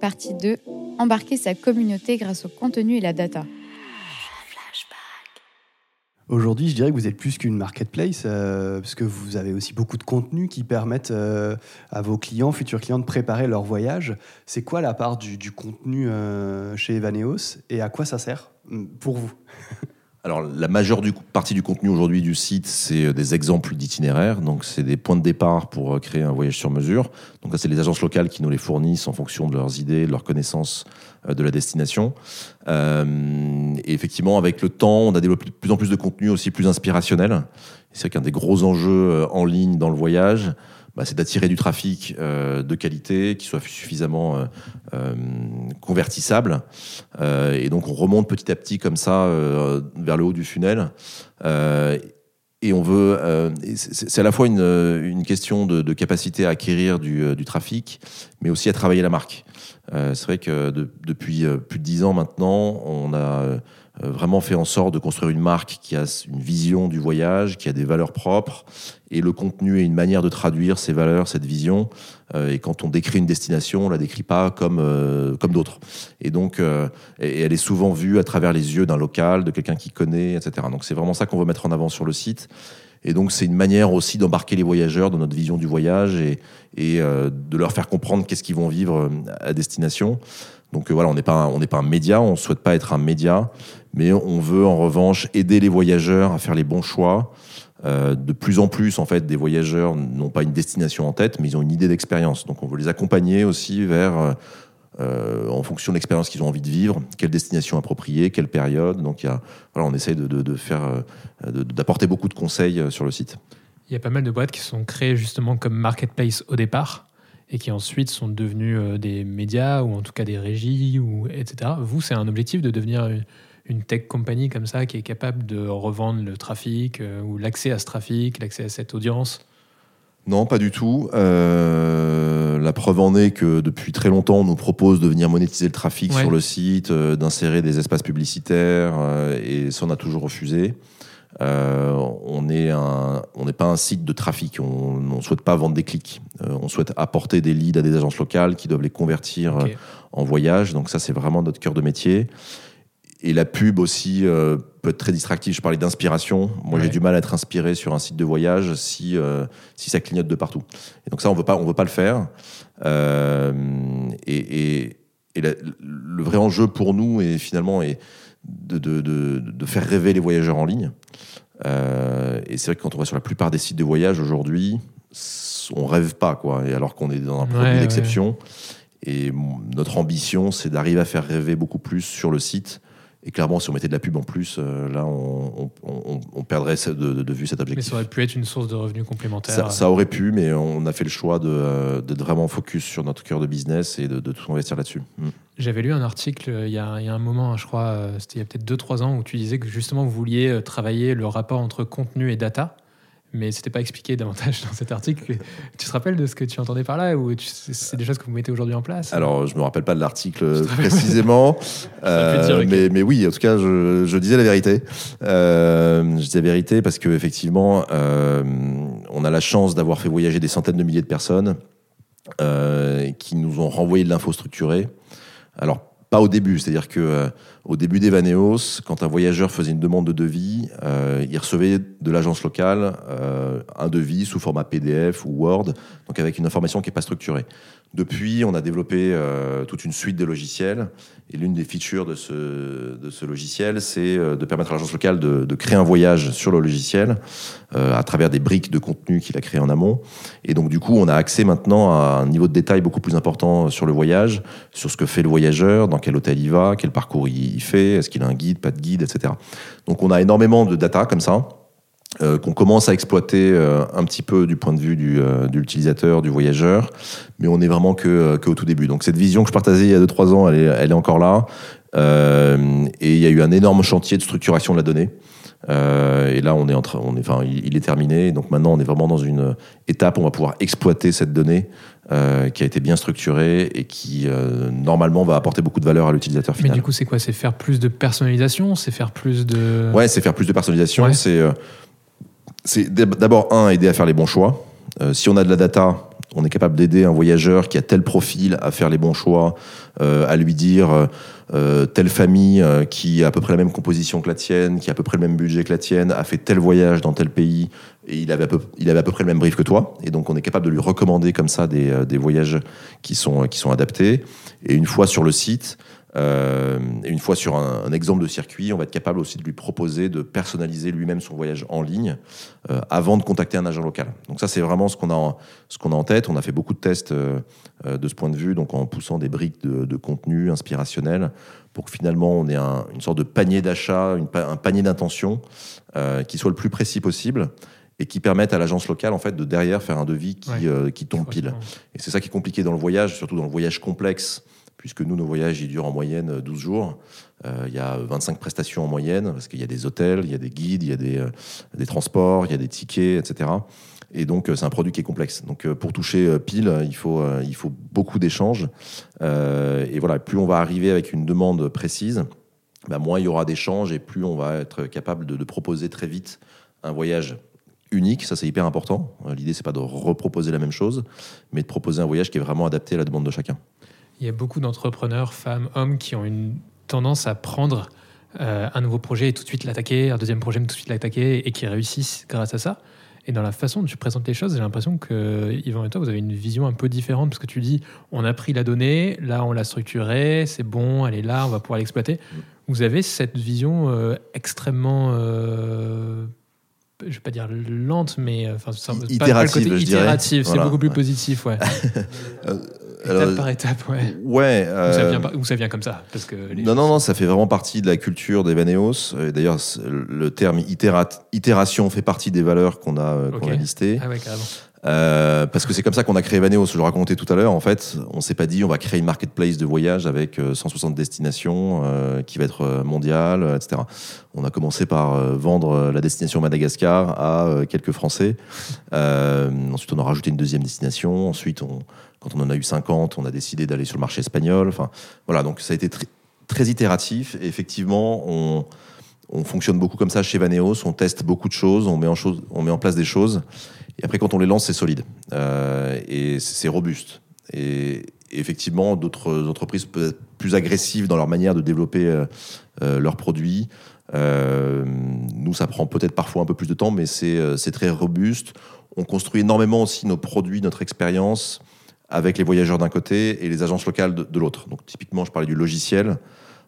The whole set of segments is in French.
partie 2, embarquer sa communauté grâce au contenu et la data. Aujourd'hui, je dirais que vous êtes plus qu'une marketplace, euh, parce que vous avez aussi beaucoup de contenus qui permettent euh, à vos clients, futurs clients, de préparer leur voyage. C'est quoi la part du, contenu euh, chez Evaneos et à quoi ça sert mm, pour vous? Alors, la majeure partie du contenu aujourd'hui du site, c'est des exemples d'itinéraires. Donc, c'est des points de départ pour créer un voyage sur mesure. Donc, ça, c'est les agences locales qui nous les fournissent en fonction de leurs idées, de leurs connaissances euh, de la destination. Euh, et effectivement, avec le temps, on a développé de plus en plus de contenu aussi plus inspirationnel. C'est qu'un des gros enjeux euh, en ligne dans le voyage, bah, c'est d'attirer du trafic de qualité, qui soit suffisamment convertissable. et donc, on remonte petit à petit comme ça vers le haut du funnel. et on veut, c'est à la fois une, question de, capacité à acquérir du, trafic, mais aussi à travailler la marque. Euh, c'est vrai que depuis euh, plus de dix ans maintenant, on a euh, vraiment fait en sorte de construire une marque qui a une vision du voyage, qui a des valeurs propres, et le contenu est une manière de traduire ces valeurs, cette vision. et quand on décrit une destination, on la décrit pas comme comme d'autres. Et donc, elle est souvent vue à travers les yeux d'un local, de quelqu'un qui connaît, etc. Donc c'est vraiment ça qu'on veut mettre en avant sur le site. Et donc, c'est une manière aussi d'embarquer les voyageurs dans notre vision du voyage et, euh, de leur faire comprendre qu'est-ce qu'ils vont vivre euh, à destination. Donc euh, voilà, on n'est pas, on n'est pas un média, on ne souhaite pas être un média, mais on veut en revanche aider les voyageurs à faire les bons choix. Euh, de plus en plus, en fait, des voyageurs n'ont pas une destination en tête, mais ils ont une idée d'expérience. Donc on veut les accompagner aussi vers euh, en fonction de l'expérience qu'ils ont envie de vivre, quelle destination appropriée, quelle période. Donc, y a, voilà, on essaye de, de, faire, euh, d'apporter beaucoup de conseils sur le site. Il y a pas mal de boîtes qui sont créées justement comme marketplace au départ et qui ensuite sont devenues des médias ou en tout cas des régies, ou, etc. Vous, c'est un objectif de devenir une, tech company comme ça qui est capable de revendre le trafic ou l'accès à ce trafic, l'accès à cette audience? Non, pas du tout. Euh, la preuve en est que depuis très longtemps, on nous propose de venir monétiser le trafic sur le site, euh, d'insérer des espaces publicitaires, euh, et ça, on a toujours refusé. On n'est pas un site de trafic. On ne souhaite pas vendre des clics. on souhaite apporter des leads à des agences locales qui doivent les convertir en voyage. Donc ça, c'est vraiment notre cœur de métier et la pub aussi euh, peut être très distractive. Je parlais d'inspiration. Moi, j'ai du mal à être inspiré sur un site de voyage si, euh, si ça clignote de partout. Et donc ça, on veut pas, on veut pas le faire. Euh, et, et, et le vrai enjeu pour nous est finalement est de, de, de, de faire rêver les voyageurs en ligne. et c'est vrai que quand on va sur la plupart des sites de voyage aujourd'hui, on rêve pas, quoi. Et alors qu'on est dans un produit d'exception. Et notre ambition, c'est d'arriver à faire rêver beaucoup plus sur le site et clairement, si on mettait de la pub en plus, euh, là, on, perdrait de, vue cet objectif. Mais ça aurait pu être une source de revenus complémentaire. Ça, aurait pu, mais on a fait le choix de, vraiment focus sur notre cœur de business et de, tout investir là-dessus. Mm. J'avais lu un article euh, il y, a, il y, a, un moment, je crois, euh, c'était il y a peut-être 2-3 ans, où tu disais que justement vous vouliez travailler le rapport entre contenu et data mais c'était pas expliqué davantage dans cet article. Tu te rappelles de ce que tu entendais par là ou c'est des choses que vous mettez aujourd'hui en place? Alors, je me rappelle pas de l'article précisément, euh, mais, mais, oui, en tout cas, je, je disais la vérité. Euh, je disais la vérité parce qu'effectivement, euh, on a la chance d'avoir fait voyager des centaines de milliers de personnes euh, qui nous ont renvoyé de l'info structurée. Alors, pas au début, c'est-à-dire que au début d'Evaneos, quand un voyageur faisait une demande de devis, euh, il recevait de l'agence locale euh, un devis sous format PDF ou Word, donc avec une information qui n'est pas structurée. Depuis, on a développé euh, toute une suite de logiciels. Et l'une des features de ce, logiciel, c'est de permettre à l'agence locale de, créer un voyage sur le logiciel à travers des briques de contenu qu'il a créé en amont. Et donc, du coup, on a accès maintenant à un niveau de détail beaucoup plus important sur le voyage, sur ce que fait le voyageur, dans quel hôtel il va, quel parcours il fait, est-ce qu'il a un guide, pas de guide, etc. Donc, on a énormément de data comme ça. Euh, qu'on commence à exploiter euh, un petit peu du point de vue du, euh, de l'utilisateur, du voyageur, mais on est vraiment que, que, au tout début. Donc cette vision que je partageais il y a 2-3 ans, elle est, encore là. Et il y a eu un énorme chantier de structuration de la donnée. et là, on est en train, on est, enfin, il, est terminé. Donc maintenant, on est vraiment dans une étape où on va pouvoir exploiter cette donnée qui a été bien structurée et qui normalement va apporter beaucoup de valeur à l'utilisateur final. Mais du coup, c'est quoi? C'est faire plus de personnalisation? C'est faire plus de. Ouais, c'est faire plus de personnalisation. C'est c'est d'abord, un, aider à faire les bons choix. Euh, si on a de la data, On est capable d'aider un voyageur qui a tel profil à faire les bons choix, à lui dire telle famille qui a à peu près la même composition que la tienne, qui a à peu près le même budget que la tienne, a fait tel voyage dans tel pays et il avait, à peu, il avait à peu près le même brief que toi. Et donc on est capable de lui recommander comme ça des, des voyages qui sont, qui sont adaptés. Et une fois sur le site, euh, une fois sur un, exemple de circuit, on va être capable aussi de lui proposer de personnaliser lui-même son voyage en ligne euh, avant de contacter un agent local. Donc ça, c'est vraiment ce qu'on a, en, ce qu'on a en tête. On a fait beaucoup de tests euh, de ce point de vue, donc en poussant des briques de, contenu inspirationnel pour que finalement on ait une sorte de panier d'achat, un panier d'intention qui soit le plus précis possible et qui permette à l'agence locale en fait de derrière faire un devis qui, qui tombe pile. Et c'est ça qui est compliqué dans le voyage, surtout dans le voyage complexe puisque nous, nos voyages, ils durent en moyenne 12 jours. Euh, il y a 25 prestations en moyenne, parce qu'il y a des hôtels, il y a des guides, il y a des, euh, des transports, il y a des tickets, etc. Et donc, euh, c'est un produit qui est complexe. Donc, pour toucher pile, il faut, il faut beaucoup d'échanges. et voilà, plus on va arriver avec une demande précise, bah, moins il y aura d'échanges et plus on va être capable de, de proposer très vite un voyage unique, ça c'est hyper important. L'idée c'est pas de reproposer la même chose, mais de proposer un voyage qui est vraiment adapté à la demande de chacun. Il y a beaucoup d'entrepreneurs, femmes, hommes, qui ont une tendance à prendre euh, un nouveau projet et tout de suite l'attaquer, un deuxième projet tout de suite l'attaquer et qui réussissent grâce à ça. Et dans la façon dont tu présentes les choses, j'ai l'impression que Yvan et toi, vous avez une vision un peu différente parce que tu dis on a pris la donnée, là on l'a structurée, c'est bon, elle est là, on va pouvoir l'exploiter. Vous avez cette vision euh, extrêmement. Euh, je vais pas dire lente, mais enfin, itérative, itérative, c'est beaucoup plus positif, ouais. étape par étape, ouais. Ouais. ça, vient, ou ça vient comme ça parce que Non, non, non, ça fait vraiment partie de la culture d'Evaneos. D'ailleurs, le terme itération fait partie des valeurs qu'on a, euh, a listées. Ah ouais, carrément. Euh, parce que c'est comme ça qu'on a créé Vaneos. Je le racontais tout à l'heure. En fait, on s'est pas dit on va créer une marketplace de voyage avec 160 euh, destinations euh, qui va être mondiale, etc. On a commencé par vendre la destination Madagascar à quelques Français. ensuite, on a rajouté une deuxième destination. Ensuite, quand on en a eu 50, on a décidé d'aller sur le marché espagnol. Enfin, voilà. Donc, ça a été très, itératif. Et effectivement, on, on fonctionne beaucoup comme ça chez Vaneos. On teste beaucoup de choses. On met en place des choses. Et après, quand on les lance, c'est solide euh, et c'est robuste. Et, effectivement, d'autres entreprises plus agressives dans leur manière de développer euh, euh, leurs produits. nous, ça prend peut-être parfois un peu plus de temps, mais c'est très robuste. On construit énormément aussi nos produits, notre expérience avec les voyageurs d'un côté et les agences locales de, l'autre. Donc typiquement, je parlais du logiciel.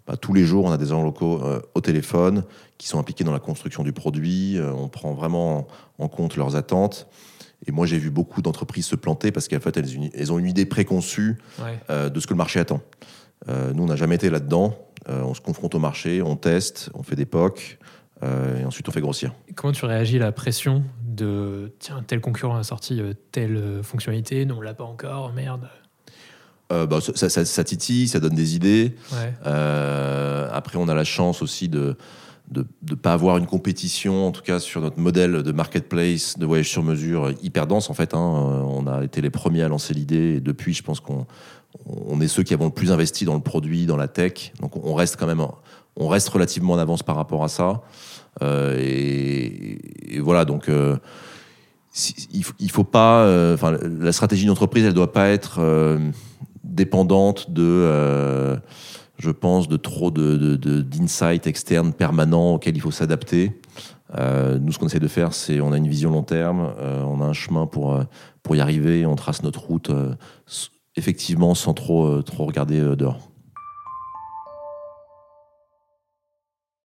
Bah, tous les jours, on a des agents locaux au téléphone qui sont impliqués dans la construction du produit. on prend vraiment en compte leurs attentes. Et moi, j'ai vu beaucoup d'entreprises se planter parce qu'en fait, elles, ont une idée préconçue euh, de ce que le marché attend. Euh, nous, on n'a jamais été là-dedans. Euh, on se confronte au marché, on teste, on fait des POC, et ensuite on fait grossir. comment tu réagis à la pression de tiens, tel concurrent a sorti telle fonctionnalité, non, on l'a pas encore, merde bah, ça, ça, titille, ça donne des idées. après, on a la chance aussi de, de ne pas avoir une compétition, en tout cas sur notre modèle de marketplace, de voyage sur mesure, hyper dense en fait. Hein. On a été les premiers à lancer l'idée et depuis, je pense qu'on on est ceux qui avons le plus investi dans le produit, dans la tech. Donc on reste quand même, on reste relativement en avance par rapport à ça. Euh, et, voilà, donc euh, il, faut, faut pas, euh, la stratégie d'entreprise, elle doit pas être dépendante de je pense, de trop d'insights de, externes permanents auxquels il faut s'adapter. Euh, nous, ce qu'on essaie de faire, c'est on a une vision long terme, euh, on a un chemin pour, euh, pour y arriver, on trace notre route effectivement sans trop, trop regarder dehors.